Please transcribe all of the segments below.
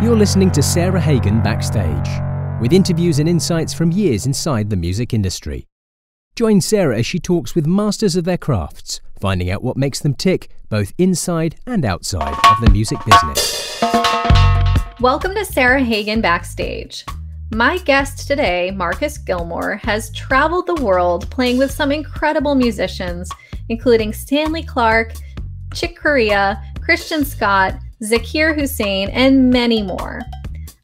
You're listening to Sarah Hagan Backstage, with interviews and insights from years inside the music industry. Join Sarah as she talks with masters of their crafts, finding out what makes them tick both inside and outside of the music business. Welcome to Sarah Hagan Backstage. My guest today, Marcus Gilmore, has traveled the world playing with some incredible musicians, including Stanley Clarke, Chick Corea, Christian Scott, Zakir Hussain, and many more.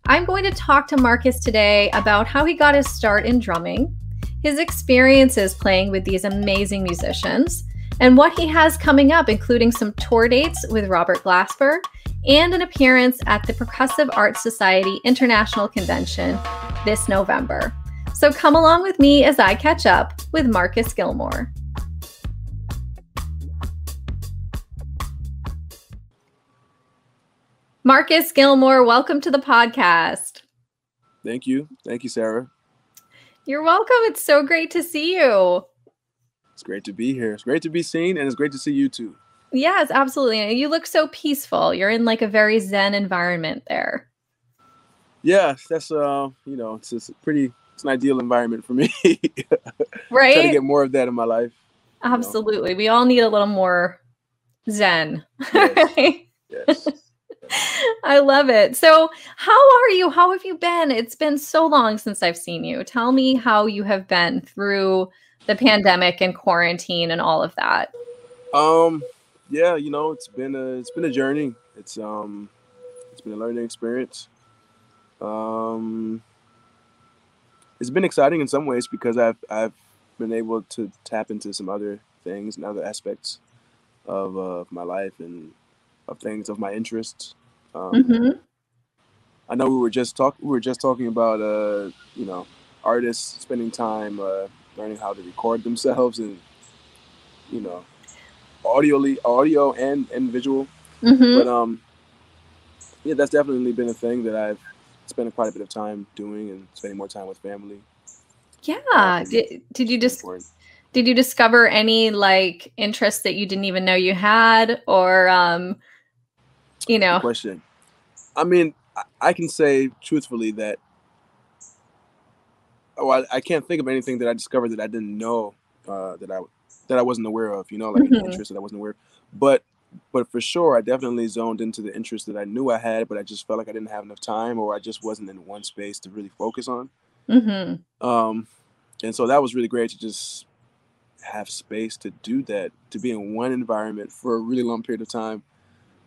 I'm going to talk to Marcus today about how he got his start in drumming, his experiences playing with these amazing musicians, and what he has coming up, including some tour dates with Robert Glasper and an appearance at the Percussive Arts Society International Convention this November. So come along with me as I catch up with Marcus Gilmore. Marcus Gilmore, welcome to the podcast. Thank you. Thank you, Sarah. You're welcome. It's so great to see you. It's great to be here. It's great to be seen, and it's great to see you too. Yes, absolutely. You look so peaceful. You're in like a very zen environment there. Yeah, that's uh, you know, it's, it's pretty. It's an ideal environment for me. right. Trying to get more of that in my life. Absolutely. You know? We all need a little more zen. Yes. yes. I love it. So, how are you? How have you been? It's been so long since I've seen you. Tell me how you have been through the pandemic and quarantine and all of that. Um, yeah, you know, it's been a it's been a journey. It's um it's been a learning experience. Um it's been exciting in some ways because I've I've been able to tap into some other things and other aspects of uh, my life and of things of my interests. Um, mm-hmm. I know we were just talk we were just talking about uh, you know artists spending time uh, learning how to record themselves and you know audio audio and and visual. Mm-hmm. But um, yeah, that's definitely been a thing that I've spent quite a bit of time doing and spending more time with family. Yeah. Uh, did, did you just did you discover any like interests that you didn't even know you had or um you know Good question i mean I, can say truthfully that oh I, I, can't think of anything that i discovered that i didn't know uh, that i that i wasn't aware of you know like mm-hmm. an interest that i wasn't aware of. but but for sure i definitely zoned into the interest that i knew i had but i just felt like i didn't have enough time or i just wasn't in one space to really focus on mm-hmm. um and so that was really great to just have space to do that to be in one environment for a really long period of time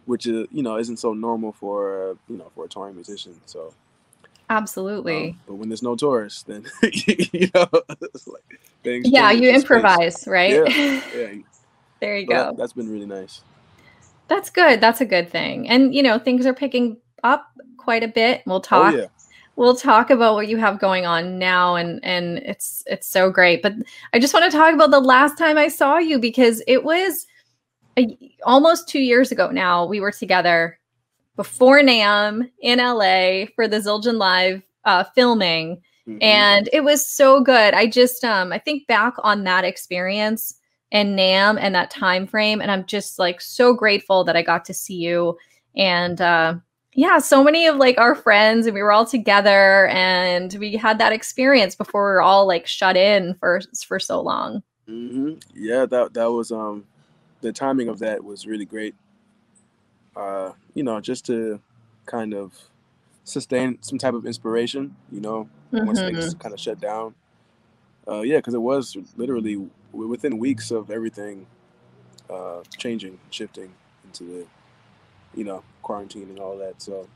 which is you know isn't so normal for you know for a touring musician. So absolutely. Um, but when there's no tourists, then you know like things. Yeah, you improvise, space. right? Yeah, yeah. there you go. That, that's been really nice. That's good. That's a good thing. And you know, things are picking up quite a bit. We'll oh, talk. Oh, yeah. We'll talk about what you have going on now and and it's it's so great. But I just want to talk about the last time I saw you because it was a, almost two years ago now, we were together before NAMM in LA for the Zildjian Live uh, filming. Mm-hmm. And it was so good. I just um I think back on that experience and NAMM and that time frame. And I'm just like so grateful that I got to see you. And uh yeah, so many of like our friends and we were all together and we had that experience before we were all like shut in for for so long. Mm-hmm. Yeah, that that was um the timing of that was really great. Uh, you know, just to kind of sustain some type of inspiration, you know, mm-hmm. once things kind of shut down. Uh, yeah, because it was literally within weeks of everything uh, changing, shifting into the, you know, quarantine and all that. So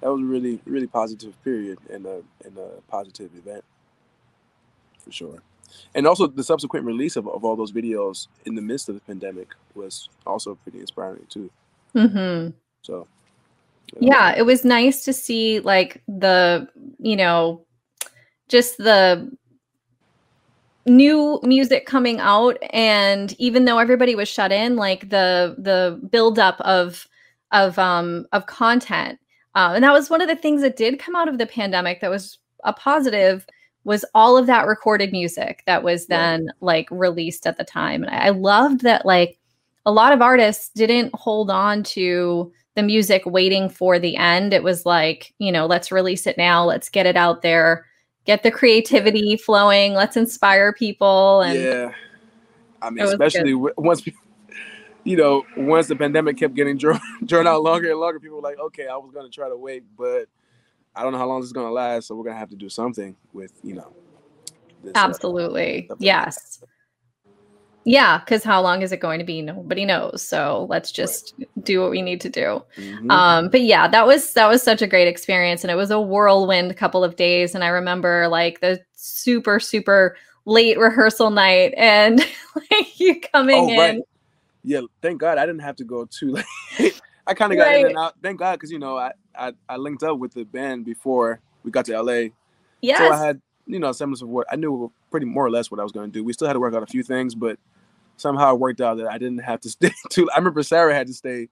that was a really, really positive period and a and a positive event for sure and also the subsequent release of, of all those videos in the midst of the pandemic was also pretty inspiring too. Mm-hmm. so yeah. It was nice to see like the you know just the new music coming out. And even though everybody was shut in like the the buildup of of um of content. Uh, and that was one of the things that did come out of the pandemic that was a positive was all of that recorded music that was then yeah. like released at the time. And I loved that like a lot of artists didn't hold on to the music waiting for the end. It was like, you know, let's release it now, let's get it out there, get the creativity flowing, let's inspire people. And yeah, I mean, especially good. once you know, once the pandemic kept getting drawn, drawn out longer and longer, people were like, okay, I was going to try to wait, but I don't know how long this is going to last. So we're going to have to do something with, you know. This, uh, Absolutely. Uh, yes. Yeah, because how long is it going to be? Nobody knows. So let's just right. do what we need to do. Mm-hmm. Um, but yeah, that was that was such a great experience, and it was a whirlwind couple of days. And I remember like the super super late rehearsal night, and like you coming oh, right. in yeah, thank God I didn't have to go too late. I kind of got right. in and out. Thank God, because you know I, I I linked up with the band before we got to LA. Yeah. So I had you know semblance of what I knew pretty more or less what I was going to do. We still had to work out a few things, but somehow it worked out that I didn't have to stay too. I remember Sarah had to stay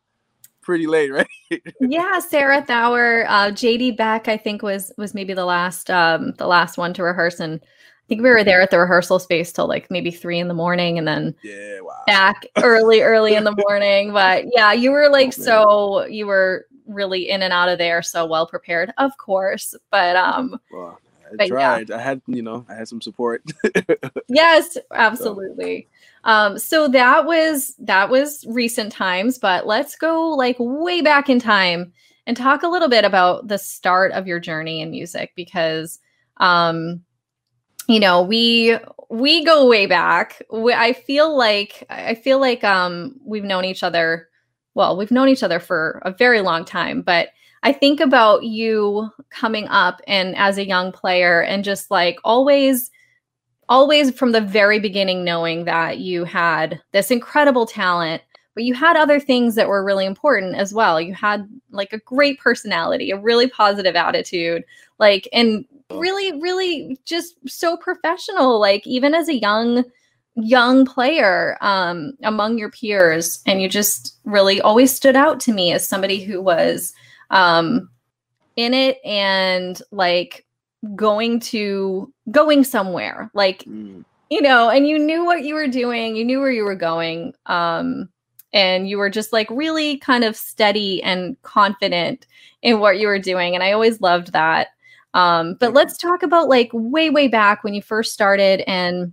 pretty late, right? yeah, Sarah Thawer, uh, JD Beck, I think was was maybe the last um the last one to rehearse and think we were there at the rehearsal space till like maybe three in the morning and then yeah, wow. back early, early in the morning. But yeah, you were like oh, so you were really in and out of there so well prepared, of course. But um well, I but tried. Yeah. I had, you know, I had some support. yes, absolutely. So. Um, so that was that was recent times, but let's go like way back in time and talk a little bit about the start of your journey in music because um you know we we go way back. We, i feel like i feel like um we've known each other well we've known each other for a very long time but i think about you coming up and as a young player and just like always always from the very beginning knowing that you had this incredible talent but you had other things that were really important as well. You had like a great personality a really positive attitude like and really really just so professional like even as a young young player um among your peers and you just really always stood out to me as somebody who was um in it and like going to going somewhere like mm. you know and you knew what you were doing you knew where you were going um and you were just like really kind of steady and confident in what you were doing and i always loved that um, but let's talk about like way, way back when you first started. And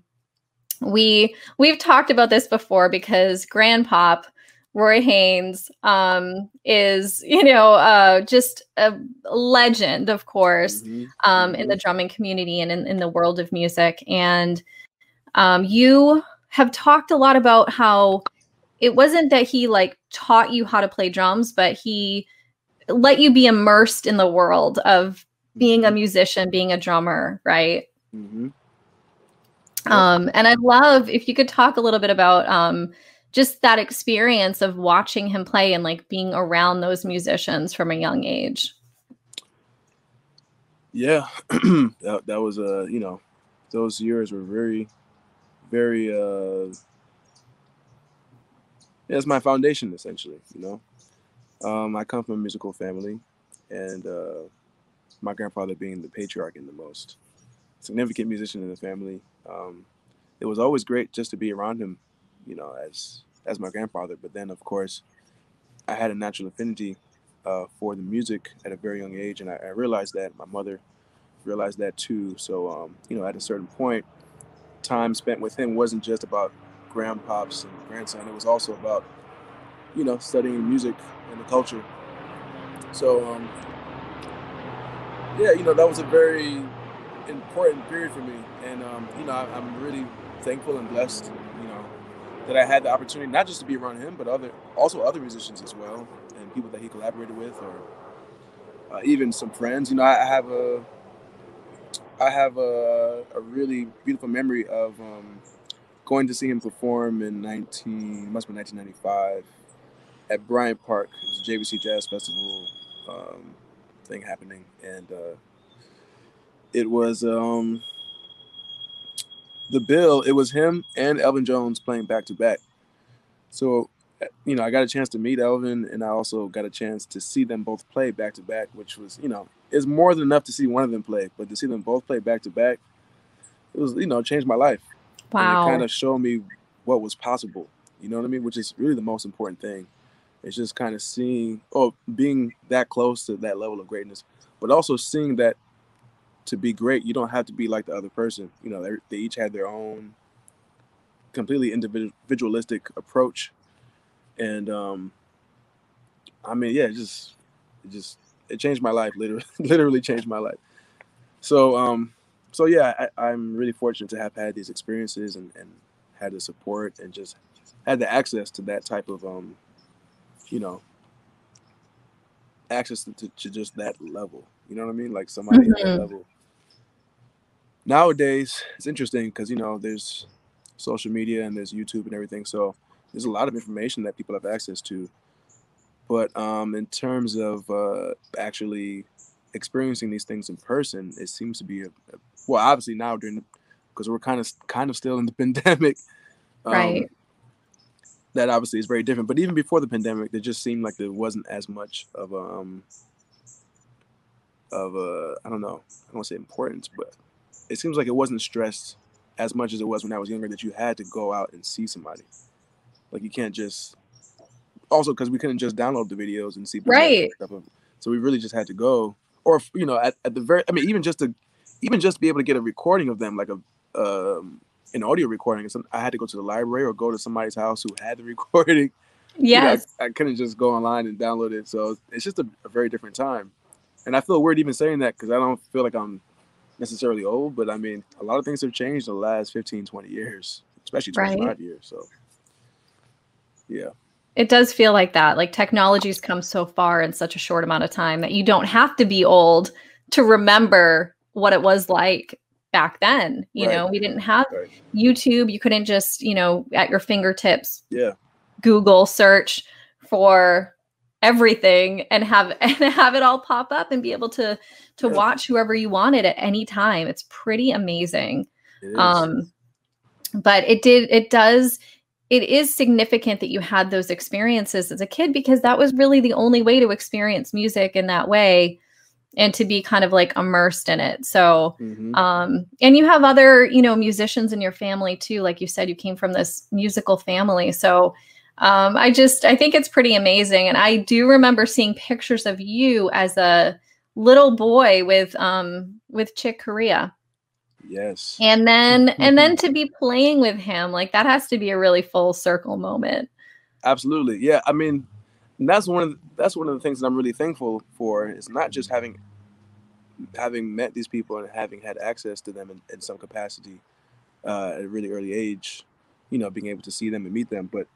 we we've talked about this before because Grandpop Roy Haynes um, is, you know, uh, just a legend, of course, mm-hmm. Um, in the mm-hmm. drumming community and in, in the world of music. And um, you have talked a lot about how it wasn't that he like taught you how to play drums, but he let you be immersed in the world of being a musician, being a drummer, right? Mm-hmm. Um, and I love if you could talk a little bit about um, just that experience of watching him play and like being around those musicians from a young age. Yeah, that, that was a uh, you know those years were very, very. uh yeah, it's my foundation essentially. You know, um, I come from a musical family, and uh, my grandfather being the patriarch and the most significant musician in the family. Um, it was always great just to be around him, you know, as as my grandfather. But then, of course, I had a natural affinity uh, for the music at a very young age, and I, I realized that. My mother realized that too. So, um, you know, at a certain point, time spent with him wasn't just about grandpops and grandson. It was also about, you know, studying music and the culture. So, um, yeah, you know, that was a very important period for me. And, um, you know, I, am really thankful and blessed, you know, that I had the opportunity not just to be around him, but other, also other musicians as well, and people that he collaborated with, or uh, even some friends. You know, I, I have a, I have a, a really beautiful memory of um, going to see him perform in 19, must be 1995, at Bryant Park. JVC Jazz Festival. Um, thing happening, and uh, it was um, the bill. It was him and Elvin Jones playing back to back. So, you know, I got a chance to meet Elvin, and I also got a chance to see them both play back to back, which was, you know, is more than enough to see one of them play, but to see them both play back to back, it was, you know, changed my life. Wow. And it kind of showed me what was possible. You know what I mean? Which is really the most important thing it's just kind of seeing or oh, being that close to that level of greatness, but also seeing that to be great, you don't have to be like the other person. You know, they each had their own completely individualistic approach, and um, I mean, yeah, it just, it just, it changed my life. Literally, literally changed my life. So, um, so yeah, I, am really fortunate to have had these experiences and, and had the support and just had the access to that type of, um, you know, access to, to just that level. You know what I mean? Like somebody mm-hmm. at that mm-hmm. level. Nowadays, it's interesting because you know there's social media and there's YouTube and everything, so there's a lot of information that people have access to. But um, in terms of uh, actually experiencing these things in person, it seems to be a, a well, obviously now during because we're kind of kind of still in the pandemic, um, right? That obviously is very different. But even before the pandemic, it just seemed like there wasn't as much of a um, of a I don't know I don't want to say importance, but it seems like it wasn't stressed as much as it was when I was younger that you had to go out and see somebody. Like you can't just also because we couldn't just download the videos and see right. So we really just had to go, or you know, at, at the very, I mean, even just to, even just be able to get a recording of them, like a um, an audio recording. I had to go to the library or go to somebody's house who had the recording. Yes, you know, I, I, couldn't just go online and download it. So it's just a, a very different time, and I feel weird even saying that because I don't feel like I'm necessarily old, but I mean, a lot of things have changed in the last 15, 20 years, especially 25 right. years. So, yeah. It does feel like that. Like technology's come so far in such a short amount of time that you don't have to be old to remember what it was like back then. You right. know, we didn't have right. YouTube. You couldn't just, you know, at your fingertips. Yeah. Google search for everything and have and have it all pop up and be able to to yeah. watch whoever you wanted at any time. It's pretty amazing. Um but it did it does it is significant that you had those experiences as a kid because that was really the only way to experience music in that way and to be kind of like immersed in it. So, mm-hmm. um, and you have other, you know, musicians in your family too. Like you said, you came from this musical family. So, um, I just, I think it's pretty amazing. And I do remember seeing pictures of you as a little boy with, um, with Chick Corea. Yes. And then and then to be playing with him, like that has to be a really full circle moment. Absolutely. Yeah. I mean, that's one of the, that's one of the things that I'm really thankful for. Is not just having having met these people and having had access to them in, in some capacity uh, at a really early age, you know, being able to see them and meet them, but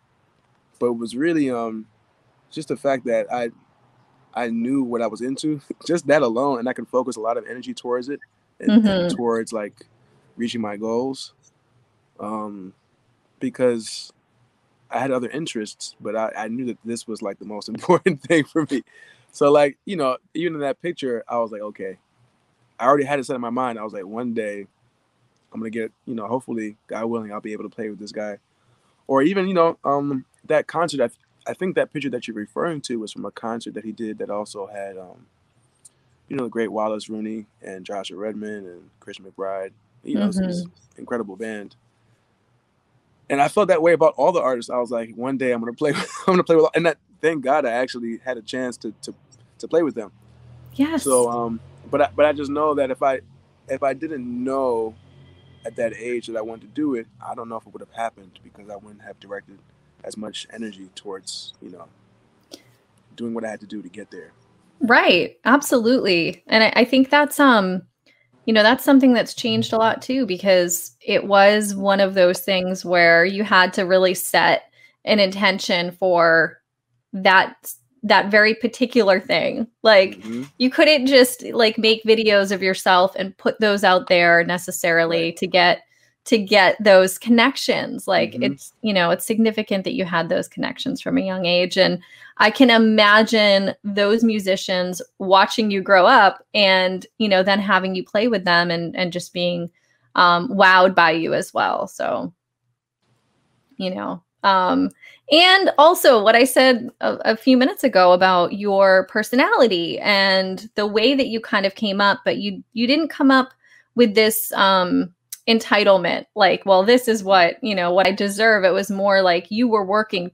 but it was really um just the fact that I I knew what I was into, just that alone, and I can focus a lot of energy towards it and, mm-hmm. and towards like reaching my goals. Um, because I had other interests, but I, I knew that this was like the most important thing for me. So like, you know, even in that picture, I was like, okay, I already had it set in my mind. I was like, one day I'm gonna get, you know, hopefully, God willing, I'll be able to play with this guy. Or even, you know, um, that concert. I, I think that picture that you're referring to was from a concert that he did that also had um, you know, the great Wallace Roney and Joshua Redman and Christian McBride. You know, mm-hmm. it's, incredible band. And I felt that way about all the artists. I was like, one day I'm gonna play. With, I'm gonna play with, and that. Thank God I actually had a chance to to to play with them. Yes. So, um, but I, but I just know that if I if I didn't know at that age that I wanted to do it, I don't know if it would have happened because I wouldn't have directed as much energy towards you know doing what I had to do to get there. Right. Absolutely. And I, I think that's um you know that's something that's changed a lot too because it was one of those things where you had to really set an intention for that that very particular thing. Like mm-hmm. you couldn't just like make videos of yourself and put those out there necessarily to get to get those connections. Like mm-hmm. it's you know it's significant that you had those connections from a young age. And i can imagine those musicians watching you grow up and you know then having you play with them and and just being um, wowed by you as well. So you know um, and also what i said a, a few minutes ago about your personality and the way that you kind of came up but you you didn't come up with this um entitlement like well this is what you know what i deserve it was more like you were working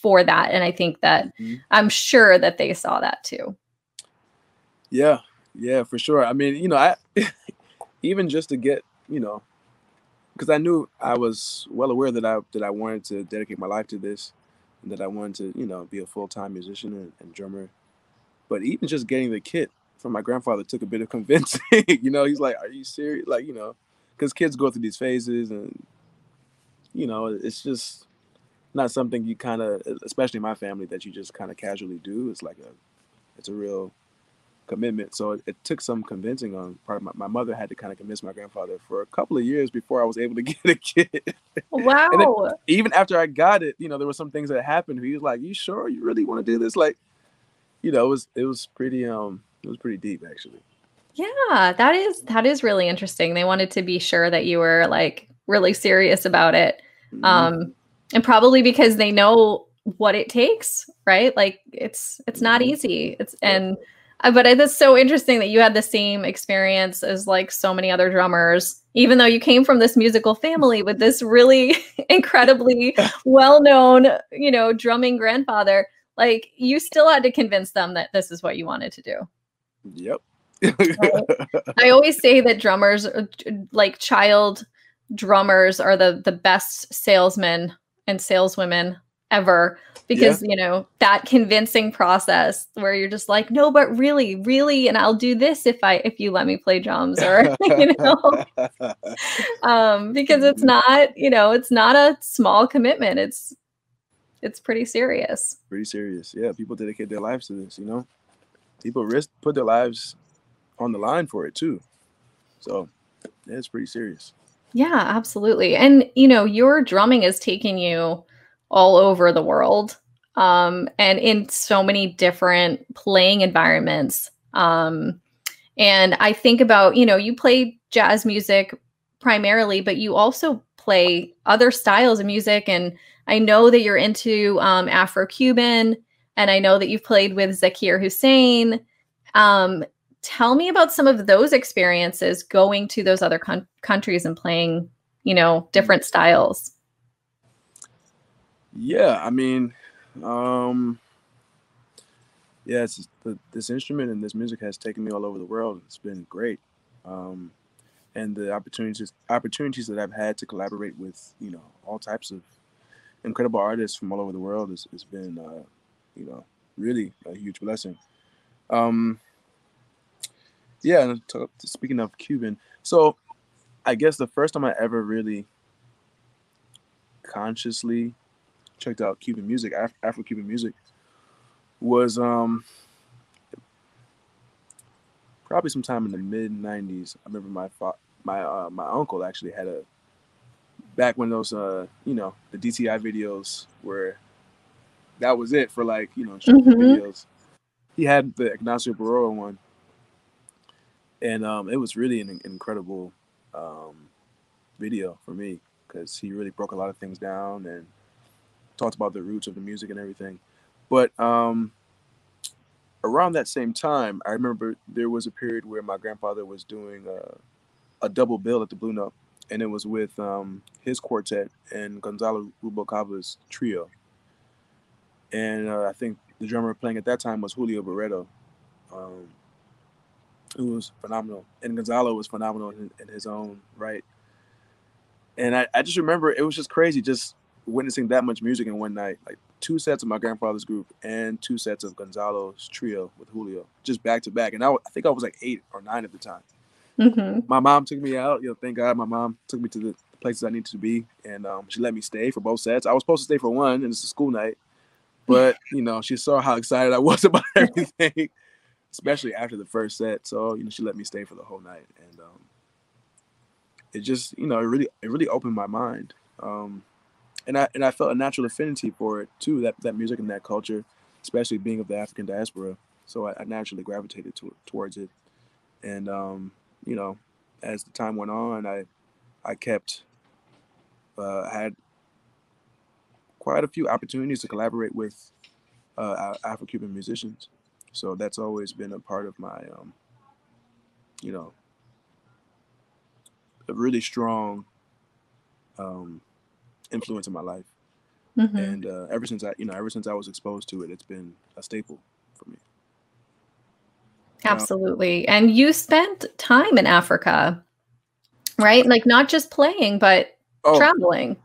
for that. And I think that mm-hmm. I'm sure that they saw that too. Yeah, yeah, for sure. I mean, you know, I even just to get, you know, because I knew I was well aware that I that I wanted to dedicate my life to this, and that I wanted to, you know, be a full time musician and, and, drummer. But even just getting the kit from my grandfather took a bit of convincing. you know, he's like, "Are you serious?" Like, you know, because kids go through these phases, and you know, it's just not something you kind of, especially in my family, that you just kind of casually do. It's like a, it's a real commitment. So it, it, took some convincing on part of my, my mother had to kind of convince my grandfather for a couple of years before I was able to get a kid. Wow. even after I got it, you know, there were some things that happened. He was like, "You sure you really want to do this?" Like, you know, it was it was pretty um it was pretty deep actually. Yeah, that is that is really interesting. They wanted to be sure that you were like really serious about it. Mm-hmm. Um and probably because they know what it takes, right? Like it's it's not mm-hmm. easy. It's and but it's so interesting that you had the same experience as like so many other drummers even though you came from this musical family with this really incredibly well-known you know drumming grandfather like you still had to convince them that this is what you wanted to do. Yep. I always say that drummers uh, like child drummers are the the best salesmen and saleswomen ever because yeah. you know that convincing process where you're just like no but really really? And i'll do this if i if you let me play drums or you know? Um because it's mm-hmm. not you know it's not a small commitment. It's it's pretty serious. Pretty serious. Yeah people dedicate their lives to this you know? People risk put their lives on the line for it too. So yeah, it's pretty serious. Yeah absolutely. And you know your drumming is taking you all over the world um, and in so many different playing environments. Um, and I think about, you know, you play jazz music primarily, but you also play other styles of music. And I know that you're into um, Afro Cuban, and I know that you've played with Zakir Hussain. Um, tell me about some of those experiences going to those other con- countries and playing, you know, different styles. Yeah, I mean, um, yeah, the, this instrument and this music has taken me all over the world. It's been great, um, and the opportunities opportunities that I've had to collaborate with, you know, all types of incredible artists from all over the world has, has been, uh, you know, really a huge blessing. Um, yeah, speaking of Cuban, so I guess the first time I ever really consciously checked out Cuban music, Af- Afro Cuban music, was um probably sometime in the mid '90s. I remember my fa- my uh, my uncle actually had a back when those uh you know the DCI videos were that was it for like you know mm-hmm. videos. He had the Ignacio Berroa one, and um, it was really an, incredible um, video for me because he really broke a lot of things down and talked about the roots of the music and everything. But um, around that same time, I remember there was a period where my grandfather was doing a, a double bill at the Blue Note, and it was with um, his quartet and Gonzalo Rubalcaba's trio. And uh, I think the drummer playing at that time was Julio Barreto, um, who was phenomenal. And Gonzalo was phenomenal in, in his own right. And I, I just remember it was just crazy, just witnessing that much music in one night, like two sets of my grandfather's group and two sets of Gonzalo's trio with Julio, just back to back. And I, I think I was like eight or nine at the time. Mm-hmm. My mom took me out. You know, thank God my mom took me to the places I needed to be, and um, she let me stay for both sets. I was supposed to stay for one, and it's a school night, but you know, she saw how excited I was about everything, especially after the first set. So you know, she let me stay for the whole night, and um, it just you know, it really it really opened my mind. Um, and I and I felt a natural affinity for it too. That that music and that culture, especially being of the African diaspora. So I, I naturally gravitated to, towards it, and um, you know, as the time went on, I I kept uh, had quite a few opportunities to collaborate with uh, Afro-Cuban musicians. So that's always been a part of my, um, you know, a really strong um, influence in my life. mm-hmm. and uh, ever since I, you know, ever since I was exposed to it, it's been a staple for me. Absolutely, and you spent time in Africa, right? Like not just playing, but oh, traveling.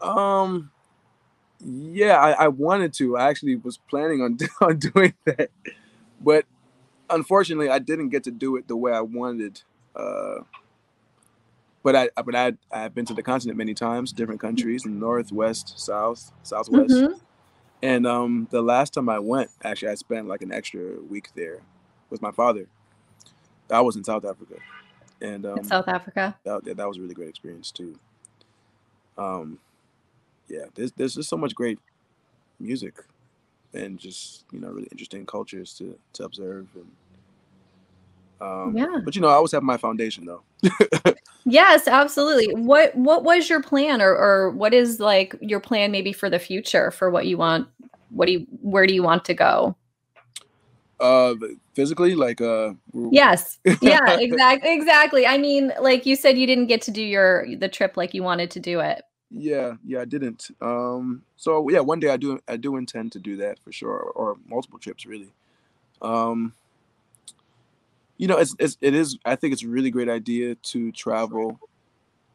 Um, yeah, I, I wanted to. I actually was planning on on doing that, but unfortunately, I didn't get to do it the way I wanted. Uh, but I but I I've been to the continent many times, different countries, north, west, south, southwest. Mm-hmm. And um, the last time I went, actually, I spent like an extra week there with my father. I was in South Africa, and um, South Africa. That, that was a really great experience too. Um, yeah, there's there's just so much great music, and just you know really interesting cultures to to observe and. Um, yeah. But you know, I always have my foundation though. yes, absolutely. What what was your plan, or or what is like your plan maybe for the future for what you want? What do you where do you want to go? Uh, physically, like uh. Yes. Yeah. exactly. Exactly. I mean, like you said, you didn't get to do your the trip like you wanted to do it. Yeah, yeah, I didn't. Um, so yeah, one day I do I do intend to do that for sure, or, or multiple trips really. Um, you know, it's, it's it is. I think it's a really great idea to travel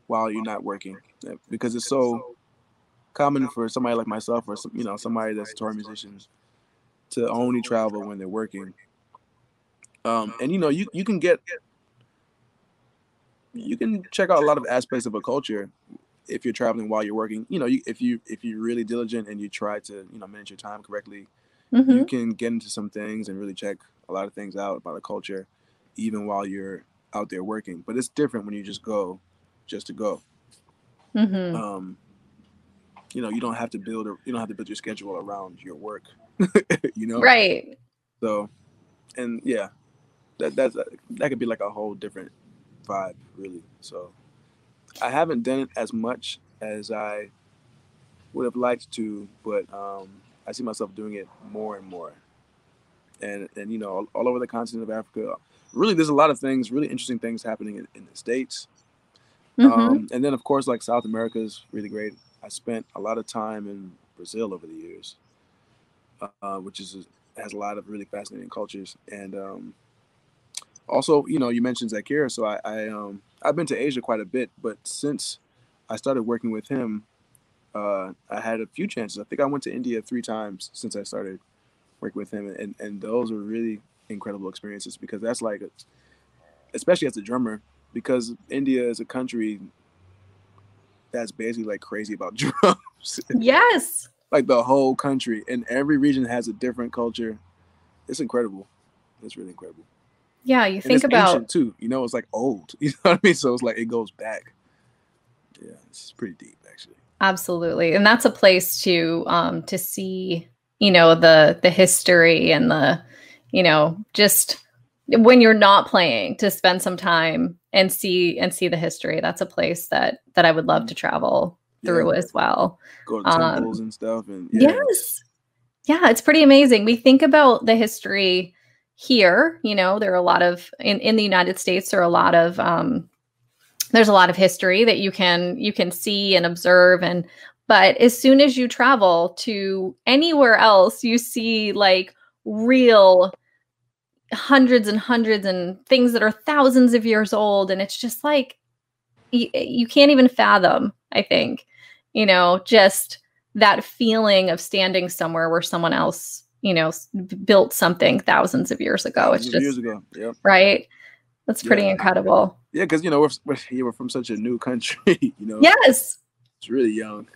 while you're not working because it's so common for somebody like myself or some, you know somebody that's a tour musicians to only travel when they're working. Um, and you know, you you can get you can check out a lot of aspects of a culture if you're traveling while you're working, you know, you, if you if you're really diligent and you try to you know manage your time correctly, mm-hmm. you can get into some things and really check a lot of things out about a culture, even while you're out there working. But it's different when you just go, just to go. Mm-hmm. Um, you know, you don't have to build a, you don't have to build your schedule around your work. you know, right? So, and yeah, that that's that could be like a whole different vibe, really. So. I haven't done it as much as I would have liked to, but um, I see myself doing it more and more. And and you know, all, all, over the continent of Africa, really, there's a lot of things, really interesting things happening in, in the states. Mm-hmm. Um, and then, of course, like South America is really great. I spent a lot of time in Brazil over the years, uh, which is has a lot of really fascinating cultures. And um, also, you know, you mentioned Zakira, so I, I um, I've been to Asia quite a bit, but since I started working with him, uh, I had a few chances. I think I went to India three times since I started working with him, and and those were really incredible experiences because that's like, a, especially as a drummer, because India is a country that's basically like crazy about drums. Yes. like the whole country, and every region has a different culture. It's incredible. It's really incredible. Yeah, you think about too. You know, it's like old. You know what I mean? So it's like it goes back. Yeah, it's pretty deep actually. Absolutely, and that's a place to um to see you know the the history and the you know just when you're not playing to spend some time and see and see the history. That's a place that that I would love to mm. travel through yeah. as well. Go to temples um, and stuff and yeah. yes. Yeah, it's pretty amazing. We think about the history here you know there are a lot of in, in the united states there are a lot of um, there's a lot of history that you can you can see and observe and but as soon as you travel to anywhere else you see like real hundreds and hundreds and things that are thousands of years old. And it's just like you, you can't even fathom i think you know just that feeling of standing somewhere where someone else you know built something thousands of years ago. Thousands it's just years ago. Yeah right? That's pretty yeah. incredible. Yeah because you know we're, we're, we're from such a new country you know? Yes. It's really young.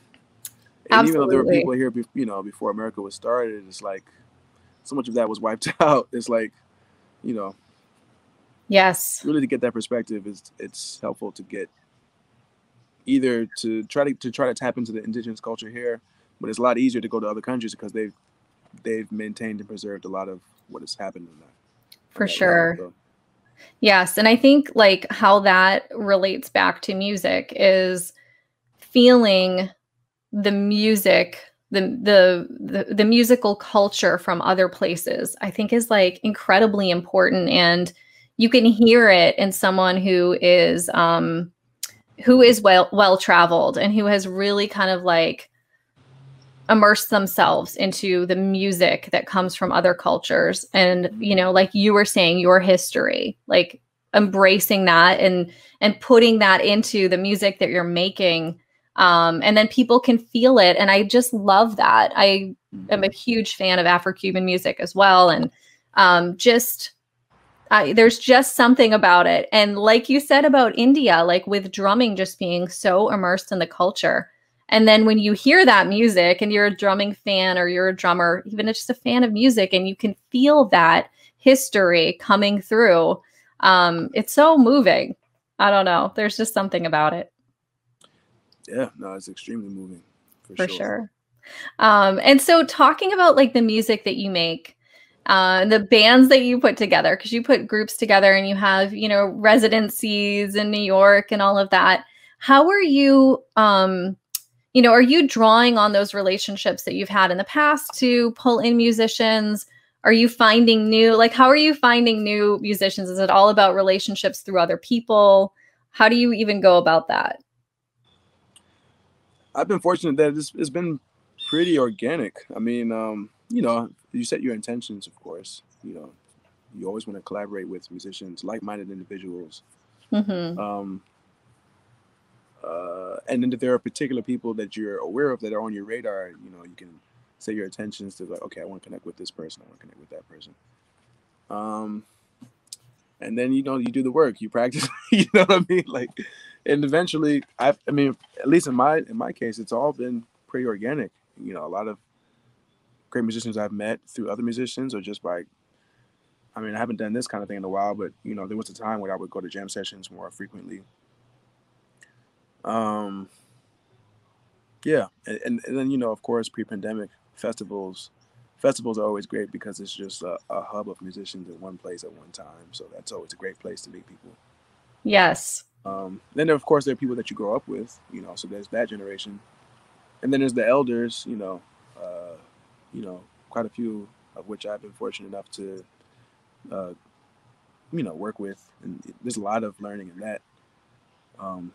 And Absolutely. even though there were people here you know before america was started it's like so much of that was wiped out it's like you know yes really to get that perspective is it's helpful to get either to try to, to try to tap into the indigenous culture here but it's a lot easier to go to other countries because they've they've maintained and preserved a lot of what has happened in that. For that sure. so. Yes, and I think like how that relates back to music is feeling the music the, the the musical culture from other places i think is like incredibly important. And you can hear it in someone who is um who is well well traveled and who has really kind of like immersed themselves into the music that comes from other cultures. And you know like you were saying your history like embracing that and and putting that into the music that you're making um, and then people can feel it and i just love that. I am a huge fan of afro-cuban music as well and um, just I, there's just something about it. And like you said about india like with drumming just being so immersed in the culture and then when you hear that music and you're a drumming fan or you're a drummer even just a fan of music and you can feel that history coming through um, it's so moving. I don't know. There's just something about it yeah, no, it's extremely moving for, for sure. sure. Um, and so talking about like the music that you make, uh, the bands that you put together, because you put groups together and you have, you know, residencies in New York and all of that. How are you, um, you know, are you drawing on those relationships that you've had in the past to pull in musicians? Are you finding new, like, how are you finding new musicians? Is it all about relationships through other people? How do you even go about that? I've been fortunate that it's, it's been pretty organic. I mean, um, you know, you set your intentions, of course. You know, you always want to collaborate with musicians, like-minded individuals. Mm-hmm. Um, uh, and then if there are particular people that you're aware of that are on your radar, you know, you can set your intentions to like, okay, I want to connect with this person. I want to connect with that person. Um, and then you know you do the work, you practice. you know what I mean? Like and eventually I I mean at least in my in my case it's all been pretty organic. You know, a lot of great musicians I've met through other musicians or just by I mean, I haven't done this kind of thing in a while, but you know, there was a time where I would go to jam sessions more frequently. Um yeah, and, and, and then you know, of course, pre-pandemic festivals festivals are always great because it's just a, a, hub of musicians in one place at one time. So that's always a great place to meet people. Yes. Um, then of course there are people that you grow up with, you know, so there's that generation, and then there's the elders, you know, uh, you know, quite a few of which I've been fortunate enough to, uh, you know, work with, and there's a lot of learning in that, um,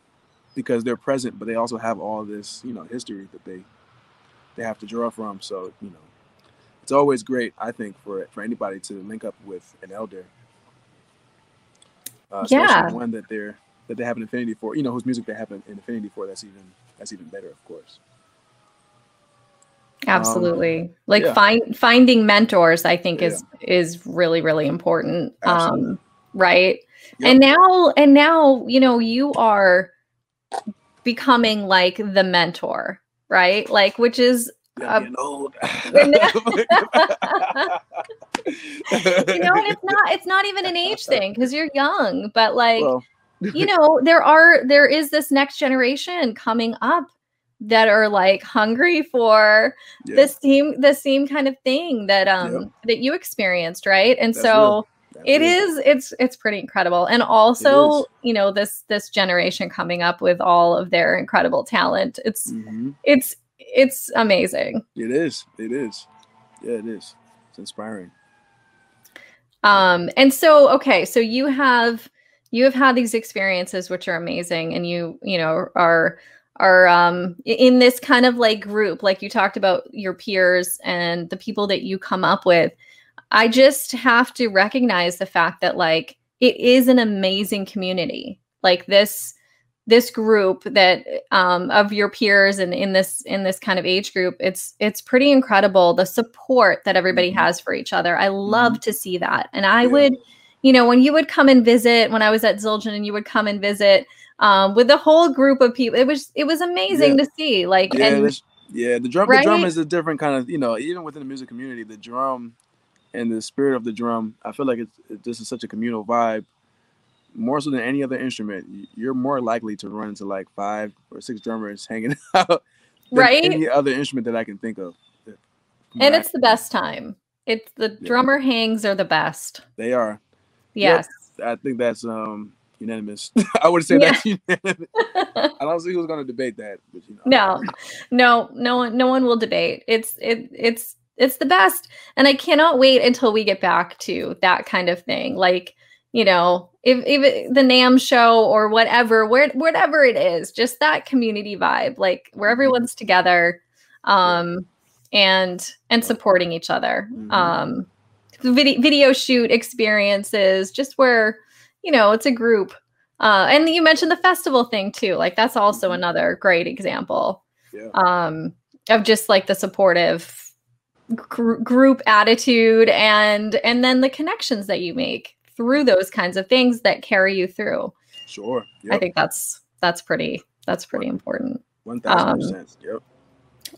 because they're present, but they also have all this, you know, history that they they have to draw from. So you know, it's always great, I think, for for anybody to link up with an elder, uh, yeah, one that they're that they have an affinity for, you know, whose music they have an, affinity for. That's even that's even better, of course. Absolutely. Um, like yeah. find finding mentors, I think yeah. is is really really important. Um, Absolutely. Um, right. Yep. And now and now, you know, you are becoming like the mentor, right? Like which is uh, old. you know, and it's not it's not even an age thing because you're young, but like well, you know, there are there is this next generation coming up that are like hungry for yeah. the same the same kind of thing that um yeah. that you experienced, right? And That's so it is it's it's pretty incredible. And also you know this this generation coming up with all of their incredible talent it's mm-hmm. it's it's amazing. It is. It is. Yeah it is. It's inspiring. Um and so okay so you have you have had these experiences which are amazing and you you know are are um in this kind of like group like you talked about your peers and the people that you come up with i just have to recognize the fact that like it is an amazing community like this this group that um, of your peers and in this in this kind of age group it's it's pretty incredible the support that everybody mm-hmm. has for each other i love mm-hmm. to see that and i yeah. would you know, when you would come and visit, when I was at Zildjian and you would come and visit um, with the whole group of people, it was it was amazing yeah. to see. Like, yeah, and, yeah, the drum, right? the drum is a different kind of, you know, even within the music community, the drum and the spirit of the drum, I feel like it's it, this is such a communal vibe. More so than any other instrument, you're more likely to run into like five or six drummers hanging out right? any other instrument that I can think of. And it's the best time. It's the yeah. drummer hangs are the best. They are. Yes. Yep, I think that's um unanimous. I would say yeah. that's unanimous. I don't see who's going to debate that, but you know. No, no, no one, no one will debate. It's it, it's it's the best, and I cannot wait until we get back to that kind of thing. Like you know, if if the NAMM show or whatever, where whatever it is, just that community vibe, like where mm-hmm. everyone's together. Um, and and supporting each other. Mm-hmm. Um, video video shoot experiences, just where you know it's a group. Uh, and you mentioned the festival thing too. Like that's also mm-hmm. another great example yeah. um, of just like the supportive gr- group attitude and and then the connections that you make through those kinds of things that carry you through. Sure. Yep. I think that's that's pretty that's pretty important. One thousand percent. Yep.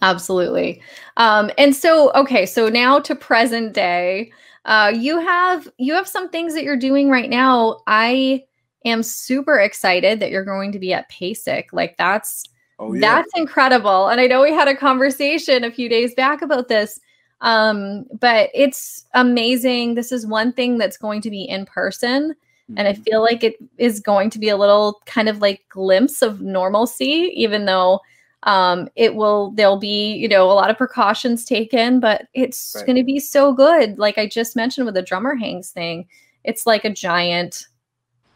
Absolutely. Um, and so, okay, so now to present day, uh, you have you have some things that you're doing right now. I am super excited that you're going to be at PASIC. Like that's oh, yeah. that's incredible. And I know we had a conversation a few days back about this. Um, but it's amazing. This is one thing that's going to be in person. Mm-hmm. And I mm-hmm. feel like it is going to be a little kind of like glimpse of normalcy, even though um, it will there'll be you know a lot of precautions taken but it's right. going to be so good. Like i just mentioned with the drummer hangs thing it's like a giant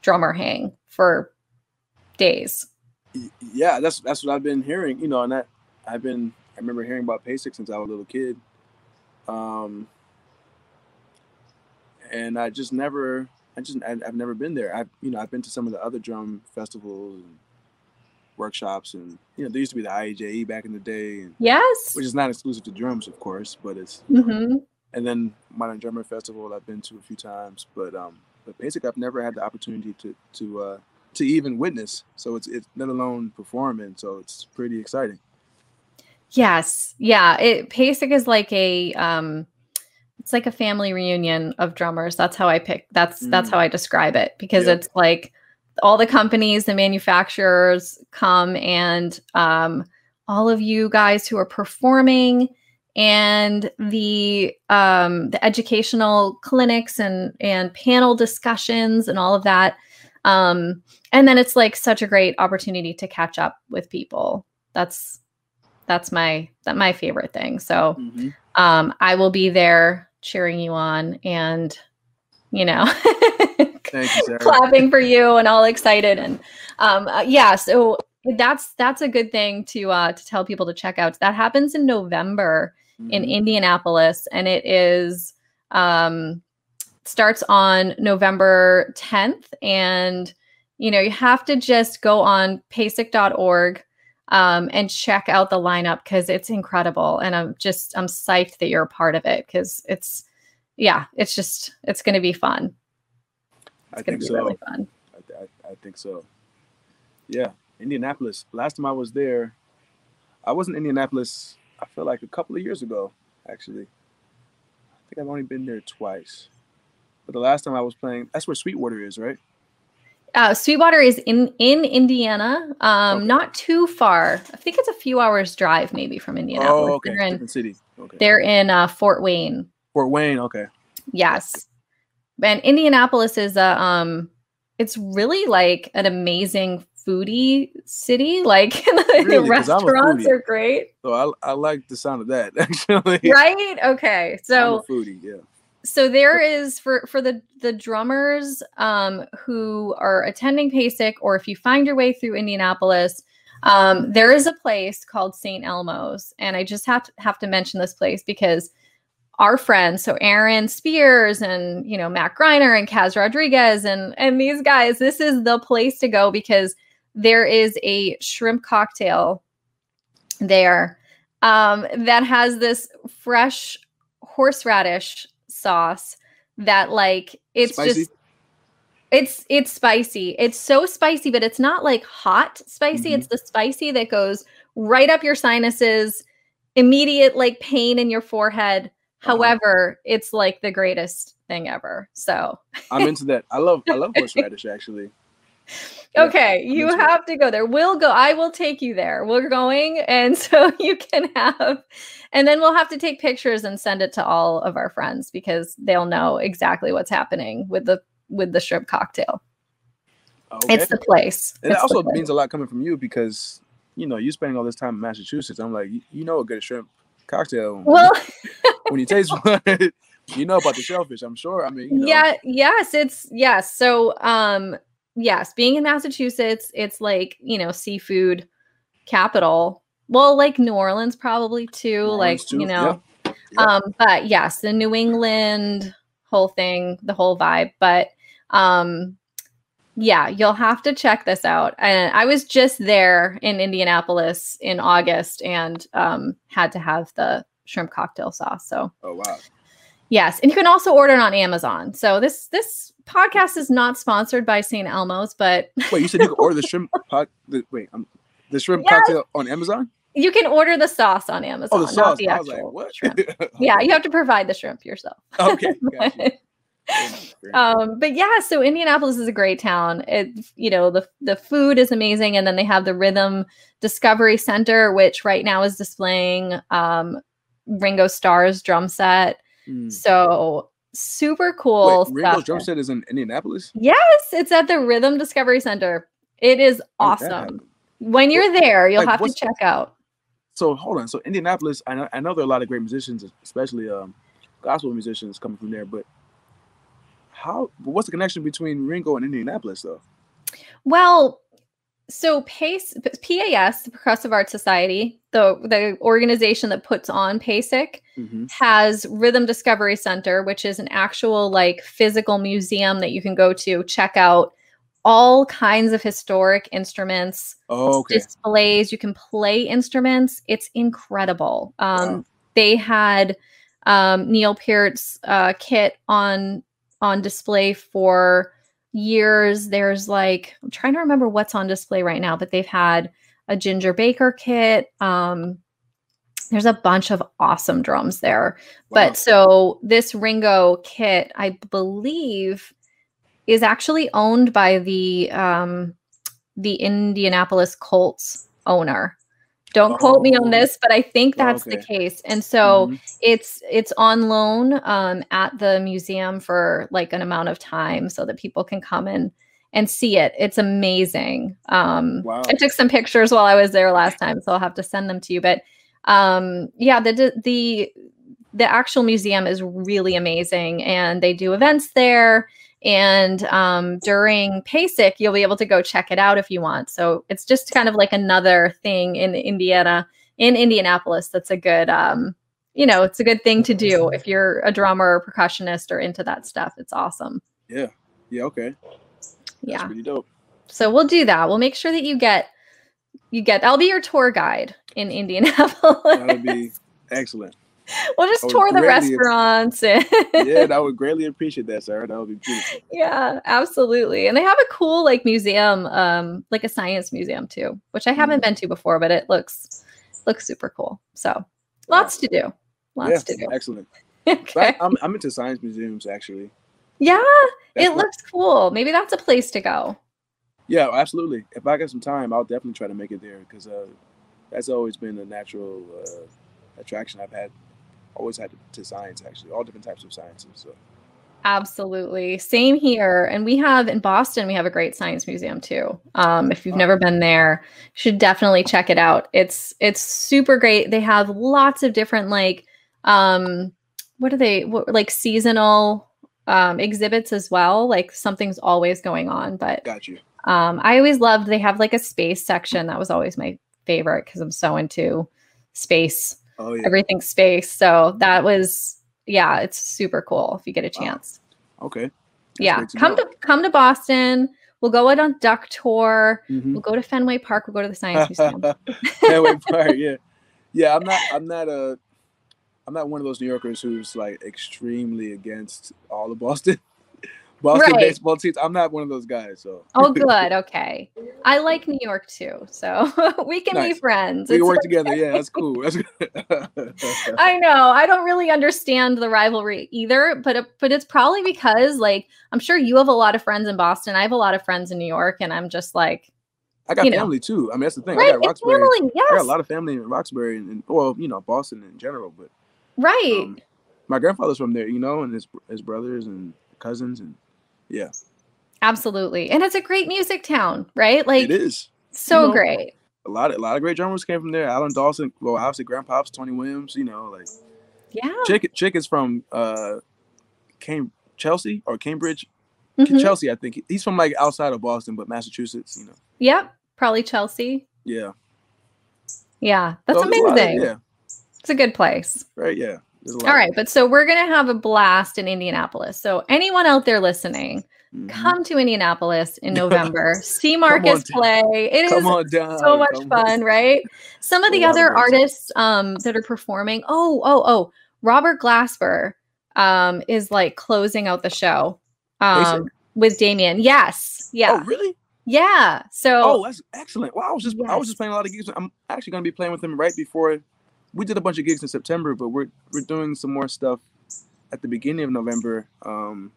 drummer hang for days. Yeah that's that's what i've been hearing you know and that i've been i remember hearing about PASIC since i was a little kid. Um and i just never i just I, have never been there. I've you know i've been to some of the other drum festivals and workshops and you know there used to be the IAJE back in the day. And, yes. Which is not exclusive to drums, of course, but it's mm-hmm. and then Modern Drummer Festival I've been to a few times, but um but basically I've never had the opportunity to to uh to even witness. So it's it's let alone performing. So it's pretty exciting. Yes. Yeah. It PASIC is like a um it's like a family reunion of drummers. That's how I pick that's mm. that's how I describe it because it's like all the companies, the manufacturers come and um, all of you guys who are performing and the um, the educational clinics and and panel discussions and all of that. Um, and then it's like such a great opportunity to catch up with people. That's that's my that my favorite thing. So mm-hmm. um, I will be there cheering you on and you know you, clapping for you and all excited and um, uh, yeah so that's that's a good thing to uh, to tell people to check out. That happens in november mm-hmm. in indianapolis and it is um, starts on november 10th and you know you have to just go on pasic.org um, and check out the lineup because it's incredible and i'm just i'm psyched that you're a part of it because it's yeah it's just it's going to be fun I think so. Really I, I, I, think so. Yeah, Indianapolis. Last time I was there, I was in Indianapolis. I feel like a couple of years ago, actually. I think I've only been there twice. But the last time I was playing, that's where Sweetwater is, right? Uh, Sweetwater is in in Indiana, um, okay. not too far. I think it's a few hours drive, maybe from Indianapolis. Oh, okay. They're in, Different city. Okay. They're in uh, Fort Wayne. Fort Wayne. Okay. Yes and Indianapolis is a um it's really like an amazing foodie city. Like really, the restaurants are great. So I, I like the sound of that actually. Right? Okay. So foodie, yeah. So there is for for the the drummers um who are attending PASIC or if you find your way through Indianapolis, um, there is a place called St. Elmo's. And I just have to have to mention this place because our friends, so Aaron Spears and you know Matt Greiner and Kaz Rodriguez and and these guys, this is the place to go because there is a shrimp cocktail there um, that has this fresh horseradish sauce that like it's spicy. just it's it's spicy. It's so spicy, but it's not like hot spicy. Mm-hmm. It's the spicy that goes right up your sinuses, immediate like pain in your forehead uh-huh. However, it's like the greatest thing ever. So I'm into that. I love I love horseradish actually. Okay, yeah, you have to go there. We'll go. I will take you there. We're going, and so you can have, and then we'll have to take pictures and send it to all of our friends because they'll know exactly what's happening with the with the shrimp cocktail. Okay. It's the place. And it also means a lot coming from you because you know you're spending all this time in Massachusetts. I'm like, you know, a good shrimp cocktail. Well, when you taste one, you know about the shellfish. I'm sure. I mean, you know. yeah, yes, it's yes. So, um, yes, being in Massachusetts, it's like you know seafood capital. well, like New Orleans probably too. New like too. you know, yeah. Yeah. um, but yes, the New England whole thing, the whole vibe. But um, yeah, you'll have to check this out. And I was just there in Indianapolis in August and um, had to have the shrimp cocktail sauce. So, oh wow, yes, and you can also order it on Amazon. So this this podcast is not sponsored by St. Elmo's, but wait, you said you could order the shrimp pot? The, wait, um, the shrimp yes. cocktail on Amazon? You can order the sauce on Amazon. Oh, the sauce. The I was like, what? yeah, you have to provide the shrimp yourself. Okay. um, but yeah, so Indianapolis is a great town. It, you know, the the food is amazing, and then they have the Rhythm Discovery Center, which right now is displaying um, Ringo Starr's drum set. Mm. So super cool. Wait, Ringo's drum set is in Indianapolis. Yes, it's at the Rhythm Discovery Center. It is awesome. When you're there, you'll like, have to check out. So hold on. So Indianapolis, I know I know there are a lot of great musicians, especially um, gospel musicians coming from there, but how what's the connection between Ringo and Indianapolis though? Well, so PACE, PAS, the Percussive Arts Society, the the organization that puts on PASIC, mm-hmm. has Rhythm Discovery Center, which is an actual like physical museum that you can go to check out all kinds of historic instruments, oh, okay. displays. You can play instruments. It's incredible. Um, wow. They had um, Neil Peart's uh, kit on on display for years. There's like, I'm trying to remember what's on display right now, but they've had a Ginger Baker kit. Um, there's a bunch of awesome drums there. Wow. But so this Ringo kit, I believe, is actually owned by the um, the Indianapolis Colts owner. Don't oh. quote me on oh. this, but I think that's okay. the case. And so mm-hmm. it's it's on loan um, at the museum for like an amount of time so that people can come and and see it. It's amazing. Um, wow. I took some pictures while I was there last time, so I'll have to send them to you. But um, yeah, the the the actual museum is really amazing, and they do events there. And um, during PASIC, you'll be able to go check it out if you want. So it's just kind of like another thing in Indiana, in Indianapolis. That's a good, um, you know, it's a good thing to do if you're a drummer or percussionist or into that stuff. It's awesome. Yeah. Yeah. Okay. That's yeah. Pretty dope. So we'll do that. We'll make sure that you get, you get, I'll be your tour guide in Indianapolis. That would be excellent. we'll just tour the restaurants. And yeah, I would greatly appreciate that, Sarah. That would be beautiful. Yeah, absolutely. And they have a cool like museum, um, like a science museum too, which I haven't mm. been to before, but it looks looks super cool. So lots to do. Lots yeah, to do. Excellent. okay. I, am I'm into science museums actually. Yeah, that's it what, looks cool. Maybe that's a place to go. Yeah, absolutely. If I get some time, I'll definitely try to make it there because uh, that's always been a natural uh, attraction I've had always had to science actually, all different types of sciences. So. Absolutely. Same here. And we have in Boston, we have a great science museum too. Um, if you've never been there, should definitely check it out. It's it's super great. They have lots of different like um what are they what, like seasonal um exhibits as well. Like something's always going on. But got you. Um, I always loved they have like a space section. That was always my favorite because I'm so into space oh, yeah. everything space. So that was yeah, it's super cool if you get a chance. Wow. Okay. That's yeah, to come know. to come to Boston. We'll go out on duck tour. Mm-hmm. We'll go to Fenway Park. We'll go to the Science Museum. Fenway Park, yeah, yeah. I'm not. I'm not a. I'm not one of those New Yorkers who's like extremely against all of Boston. Boston right. baseball teams. I'm not one of those guys. So. Oh, good. Okay. I like New York too, so we can nice. be friends. We can work okay. together. Yeah, that's cool. That's I know. I don't really understand the rivalry either, but but it's probably because like I'm sure you have a lot of friends in Boston. I have a lot of friends in New York, and I'm just like. I got family know. too. I mean, that's the thing. Right, I got Roxbury. Family, yes. I got a lot of family in Roxbury and, and well, you know, Boston in general. But right, um, my grandfather's from there, you know, and his his brothers and cousins and yeah. Absolutely. And it's a great music town, right? Like it is. So you know, great. A lot of a lot of great drummers came from there. Alan Dawson, well, obviously Grandpops, Tony Williams, you know, like yeah. Chick Chick is from uh Came Chelsea or Cambridge. Mm-hmm. Chelsea, I think. He's from like outside of Boston, but Massachusetts, you know. Yep. Probably Chelsea. Yeah. Yeah, that's so amazing. Of, yeah, it's a good place. Right. Yeah. All right, but so we're gonna have a blast in Indianapolis. So anyone out there listening, mm-hmm. come to Indianapolis in November. see Marcus play. It is so much come fun, on. right? Some of the other artists um, that are performing. Oh, oh, oh! Robert Glasper um, is like closing out the show um, with Damien. Yes, yeah. Oh, really? Yeah. So. Oh, that's excellent. Well, I was just yes. I was just playing a lot of gigs. I'm actually to be playing with him right before. We did a bunch of gigs in September, but we're we're doing some more stuff at the beginning of November, um,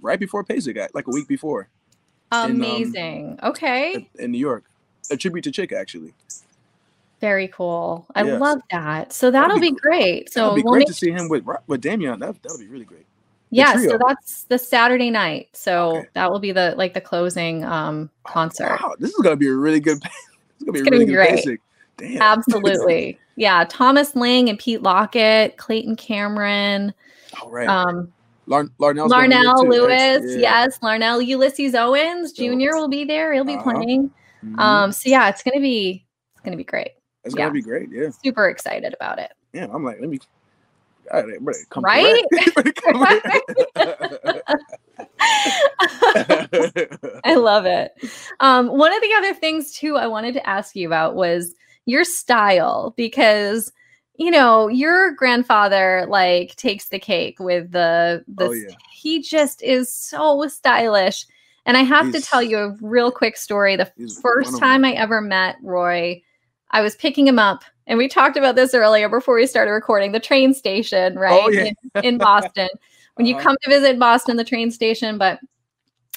right before PASIC got like a week before. Amazing. In, um, okay. In New York, a tribute to Chick actually. Very cool. I yes. love that. So that'll be, be, great. So it'll be we'll great make... to see him with with Damien. That that'll be really great yeah so that's the saturday night so okay. that will be the like the closing um oh, concert wow. this is gonna be a really good is gonna be it's really be great. PASIC. Damn. absolutely yeah thomas lang and pete lockett clayton cameron all right um Lar- Larnell Lewis, yeah. yes, Larnell Ulysses Owens Jr. will be there. He'll be uh-huh. playing. Mm-hmm. Um, so yeah, it's gonna be it's gonna be great. It's yeah. gonna be great. Yeah, super excited about it. Yeah, I'm like, let me come right? I love it. Um, one of the other things too I wanted to ask you about was your style because you know your grandfather like takes the cake with the the oh, yeah. he just is so stylish and i have he's, to tell you a real quick story the first time i ever met roy i was picking him up and we talked about this earlier before we started recording the train station, right? Oh, yeah. in, in, Boston. when uh-huh. you come to visit Boston, the train station, but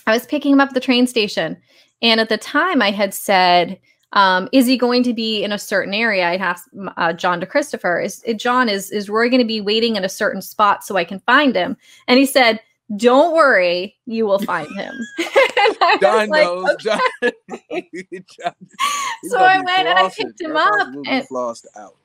I was picking him up at the train station. And at the time, I had said, um, is he going to be in a certain area? I'd asked uh, John DeChristopher, is, is John, is, is Roy going to be waiting in a certain spot so I can find him? And he said, don't worry, you will find him. John like, knows. Okay. John, John, so I went and I picked him up and lost out.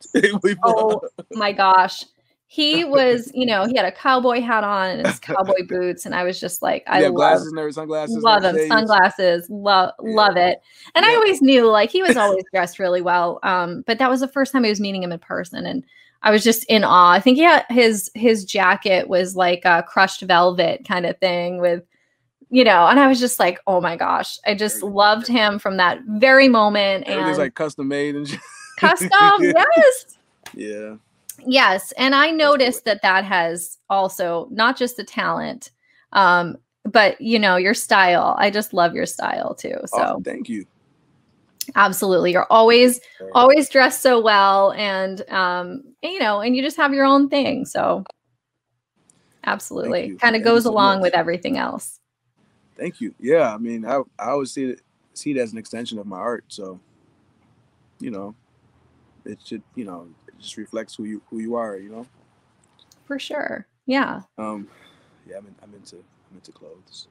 oh my gosh. He was, you know, he had a cowboy hat on and his cowboy boots, and I was just like, I love glasses, sunglasses, love him, sunglasses, love, yeah. love it. And yeah. I always knew, like, he was always dressed really well. Um, but that was the first time I was meeting him in person, and I was just in awe. I think yeah, his his jacket was like a crushed velvet kind of thing with you know, and I was just like, oh my gosh, I just loved him from that very moment. And like custom made and custom, yes, yeah, yes. And I noticed that that has also not just the talent, um, but you know, your style. I just love your style too. So oh, thank you. Absolutely. You're always always dressed so well and um you know, and you just have your own thing. So absolutely. Kind of goes so along much. with everything else. Thank you. Yeah, I mean, I I always see it see it as an extension of my art. So, you know, it should, you know, just reflects who you who you are, you know. For sure. Yeah. Um yeah, I'm in, I'm into I'm into clothes.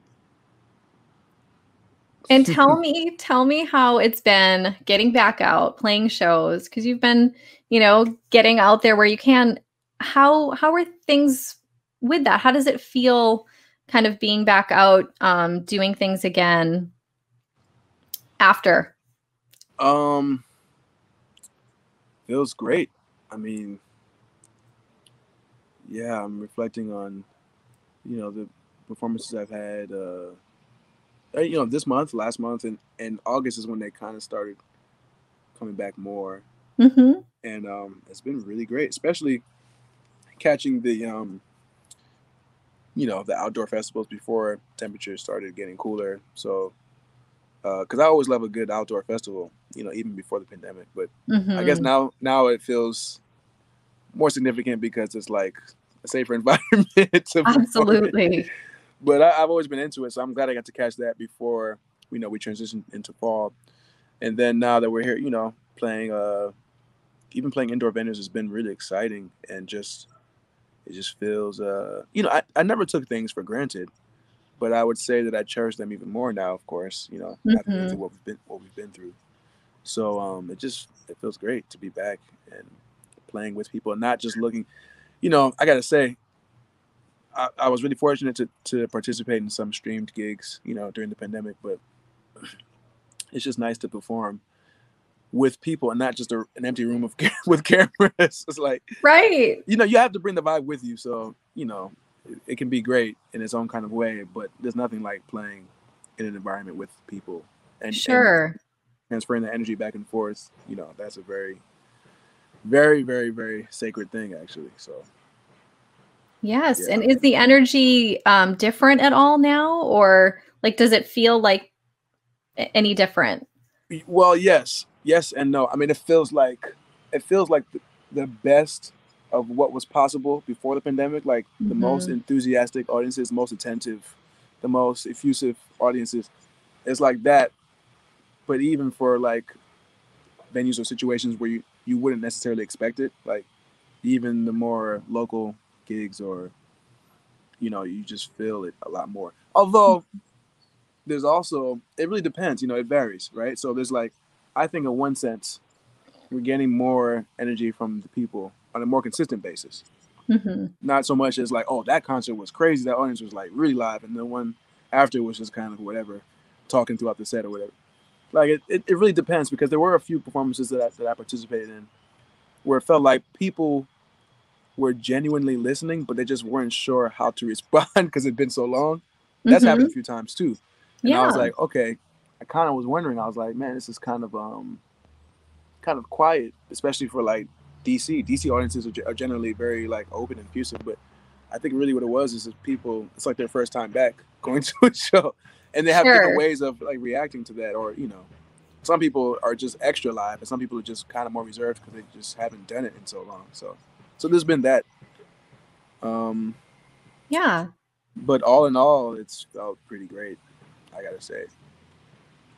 And tell me, tell me how it's been getting back out, playing shows, because you've been, you know, getting out there where you can. How how are things with that? How does it feel kind of being back out, um, doing things again after? Um feels great. I mean, yeah, I'm reflecting on, you know, the performances I've had, uh you know, this month, last month, and, and August is when they kind of started coming back more. Mm-hmm. And um, it's been really great, especially catching the, um, you know, the outdoor festivals before temperatures started getting cooler. So, because uh, I always love a good outdoor festival, you know, even before the pandemic. But mm-hmm. I guess mm-hmm. now, now it feels more significant because it's like a safer environment. Absolutely but I, have always been into it, so I'm glad I got to catch that before you know we transitioned into fall, and then now that we're here, you know, playing uh, even playing indoor venues has been really exciting and just it just feels uh, you know, I, I never took things for granted, but I would say that I cherish them even more now. Of course, you know, mm-hmm. after what we've been what we've been through, so um, it just it feels great to be back and playing with people and not just looking. You know, I gotta say, I, I, was really fortunate to, to participate in some streamed gigs, you know, during the pandemic, but it's just nice to perform with people and not just a, an empty room of with cameras. It's like right. You know, you have to bring the vibe with you. So you know, it, it can be great in its own kind of way, but there's nothing like playing in an environment with people and sure and transferring the energy back and forth. You know, that's a very, very, very, very sacred thing, actually. So. Yes, yeah. and is the energy um, different at all now, or like does it feel like any different? Well, yes, yes, and no. I mean, it feels like it feels like the, the best of what was possible before the pandemic. Like mm-hmm. the most enthusiastic audiences, most attentive, the most effusive audiences. It's like that, but even for like venues or situations where you you wouldn't necessarily expect it, like even the more local gigs or you know you just feel it a lot more. Although there's also it really depends. You know, it varies, right? So there's like I think in one sense we're getting more energy from the people on a more consistent basis. Mm-hmm. Not so much as like, oh, that concert was crazy. That audience was like really live, and the one after was just kind of whatever, talking throughout the set or whatever. Like it, it, it really depends because there were a few performances that I, that I participated in where it felt like people were genuinely listening, but they just weren't sure how to respond because it'd been so long. That's mm-hmm. happened a few times too. And yeah. I was like, okay, I kind of was wondering. I was like, man, this is kind of um, kind of quiet, especially for like DC. DC audiences are, are generally very like open and effusive, but I think really what it was is that people, it's like their first time back going to a show, and they have sure. different ways of like reacting to that, or you know, some people are just extra live, and some people are just kind of more reserved because they just haven't done it in so long. So, so there's been that. Um, yeah. But all in all, it's felt pretty great. I gotta say,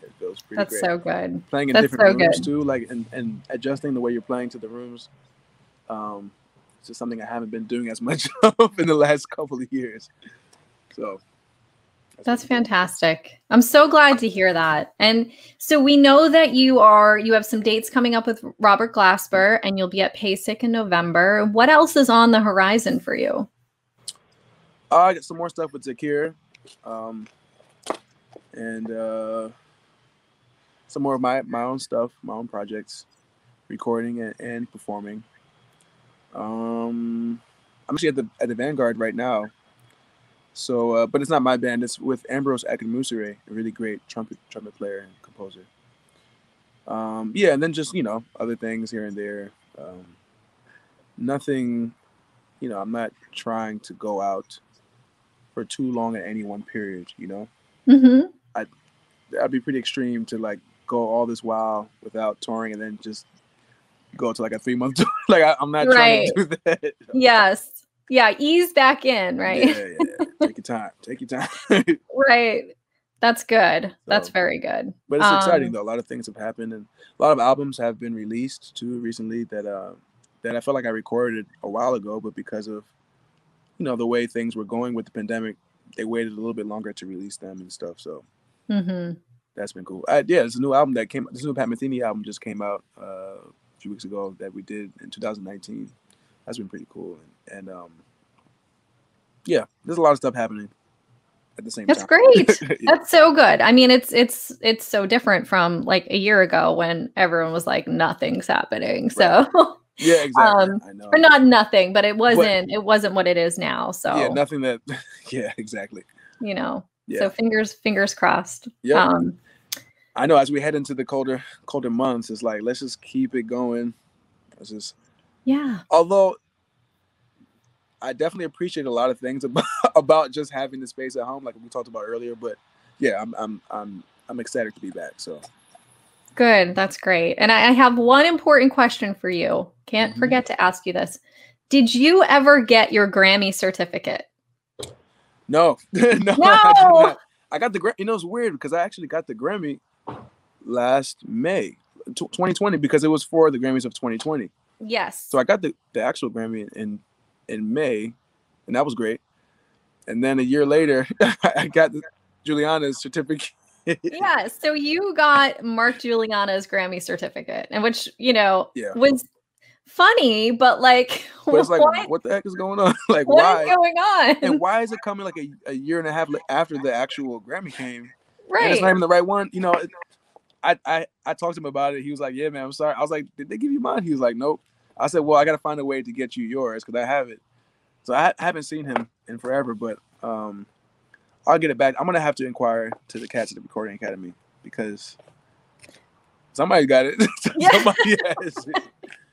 it feels pretty. That's great. so good. Playing in That's different so rooms good. too, like and, and adjusting the way you're playing to the rooms. Um, it's just something I haven't been doing as much of in the last couple of years. So that's fantastic. I'm so glad to hear that. And so we know that you are you have some dates coming up with Robert Glasper and you'll be at PASIC in November. What else is on the horizon for you? I got some more stuff with Zakir. Um, and uh, some more of my, my own stuff, my own projects, recording and, and performing. Um, I'm actually at the at the Vanguard right now, so, uh, but it's not my band. It's with Ambrose Akinmusire, a really great trumpet trumpet player and composer. Um, yeah, and then just you know other things here and there. Um, nothing, you know. I'm not trying to go out for too long at any one period. You know, mm-hmm. I that'd be pretty extreme to like go all this while without touring and then just go to like a three month tour. like I, am not right. trying to do that. Yes yeah, ease back in, right? Yeah, yeah. yeah. Take your time. Take your time. right. That's good. So, That's very good. But it's um, exciting though. A lot of things have happened, and a lot of albums have been released too recently that uh that I felt like I recorded a while ago, but because of you know the way things were going with the pandemic, they waited a little bit longer to release them and stuff. So mm-hmm. that's been cool. I, yeah, there's a new album that came. This new Pat Metheny album just came out uh, a few weeks ago that we did in 2019 that's been pretty cool. And, and um, yeah, there's a lot of stuff happening at the same That's time. That's great. yeah. That's so good. I mean, it's it's it's so different from like a year ago when everyone was like nothing's happening. So right. Yeah, exactly. Um, I know. Or not nothing, but it wasn't but, it wasn't what it is now. So Yeah, nothing that yeah, exactly. You know. Yeah. So fingers fingers crossed. Yeah. Um, I know as we head into the colder colder months, it's like let's just keep it going. Let's just yeah. Although I definitely appreciate a lot of things about about just having the space at home, like we talked about earlier. But yeah, I'm I'm I'm I'm excited to be back. So good. That's great. And I, have one important question for you. Can't mm-hmm. forget to ask you this. Did you ever get your Grammy certificate? No, no, no. I, I, got the You know, it's weird because I actually got the Grammy last May, 2020, because it was for the Grammys of 2020. Yes. So I got the, the actual Grammy in in May, and that was great. And then a year later, I got Guiliana's certificate. yeah, so you got Mark Guiliana's Grammy certificate, and which you know yeah. was funny, but like, but like, what? what the heck is going on? like, what why is going on? And why is it coming like a, a year and a half after the actual Grammy came? Right, and it's not even the right one. You know, it, I, I I talked to him about it. He was like, "Yeah, man, I'm sorry." I was like, "Did they give you mine?" He was like, "Nope." I said, "Well, I got to find a way to get you yours because I have it." So I, I, haven't seen him in forever, but um, I'll get it back. I'm gonna have to inquire to the cats at the Recording Academy because somebody got it. somebody has it.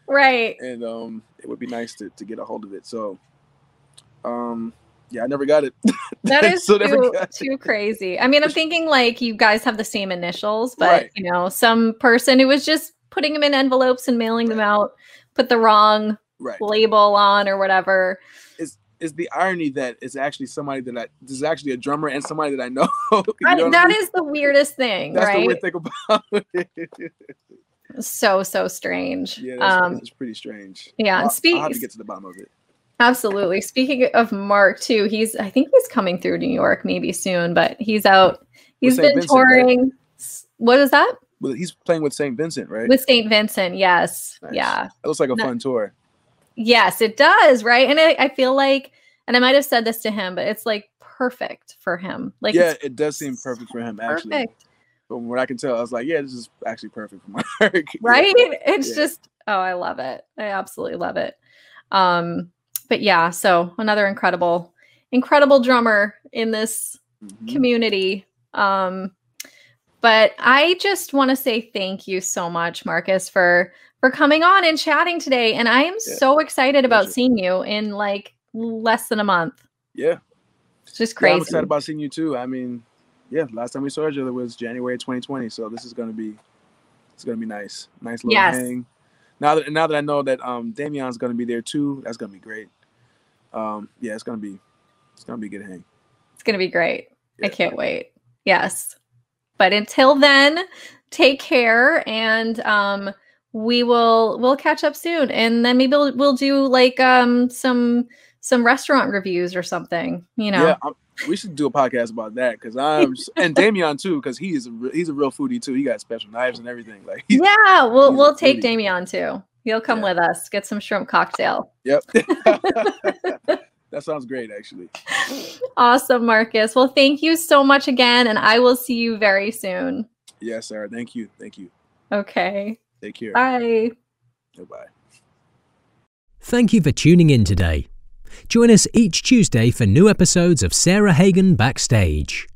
Right. And um, it would be nice to, to get a hold of it. So, um, yeah, I never got it. That is so too, too crazy. I mean, I'm thinking like you guys have the same initials, but right. you know, some person who was just putting them in envelopes and mailing right. them out put the wrong right. label on or whatever. Is is the irony that it's actually somebody that I this is actually a drummer and somebody that I know. I, know that I mean? is the weirdest thing. That's right? the weird thing about it. so so strange. Yeah, that's, um, that's pretty strange. Yeah, and speak. I'll have to get to the bottom of it. Absolutely. Speaking of Mark too, he's I think he's coming through New York maybe soon, but he's out. He's been Vincent, touring. Right? What is that? Well, he's playing with St. Vincent, right? With St. Vincent, yes. Nice. Yeah. It looks like a fun tour. Yes, it does, right? And I, I feel like, and I might have said this to him, but it's like perfect for him. Like, yeah, it does seem perfect for him. Actually, perfect. From what I can tell, I was like, yeah, this is actually perfect for Mark. right? It's yeah. just, oh, I love it. I absolutely love it. Um, but yeah, so another incredible, incredible drummer in this mm-hmm. community. Um, but I just want to say thank you so much, Marcus, for for coming on and chatting today. And I am yeah. so excited about seeing you in like less than a month. Yeah. It's just crazy. Yeah, I'm excited about seeing you too. I mean, yeah, last time we saw each other was January 2020. So this is gonna be it's gonna be nice. Nice little yes. hang. Now that now that I know that um Damian's gonna be there too, that's gonna be great. Um, yeah, it's gonna be it's gonna be a good hang. It's gonna be great. Yeah. I can't wait. Yes. But until then, take care and um we will we'll catch up soon and then maybe we'll, we'll do like um some some restaurant reviews or something you know yeah I'm, we should do a podcast about that because i'm and Damian too because he is a he's a real foodie too. He got special knives and everything like yeah we'll we'll take Damian too. He'll come yeah. with us get some shrimp cocktail. Yep. That sounds great actually. Awesome marcus. Well thank you so much again and i will see you very soon. Yes sir. Thank you. Thank you. Okay. Take care. Bye. Goodbye. Thank you for tuning in today. Join us each Tuesday for new episodes of Sarah Hagan Backstage.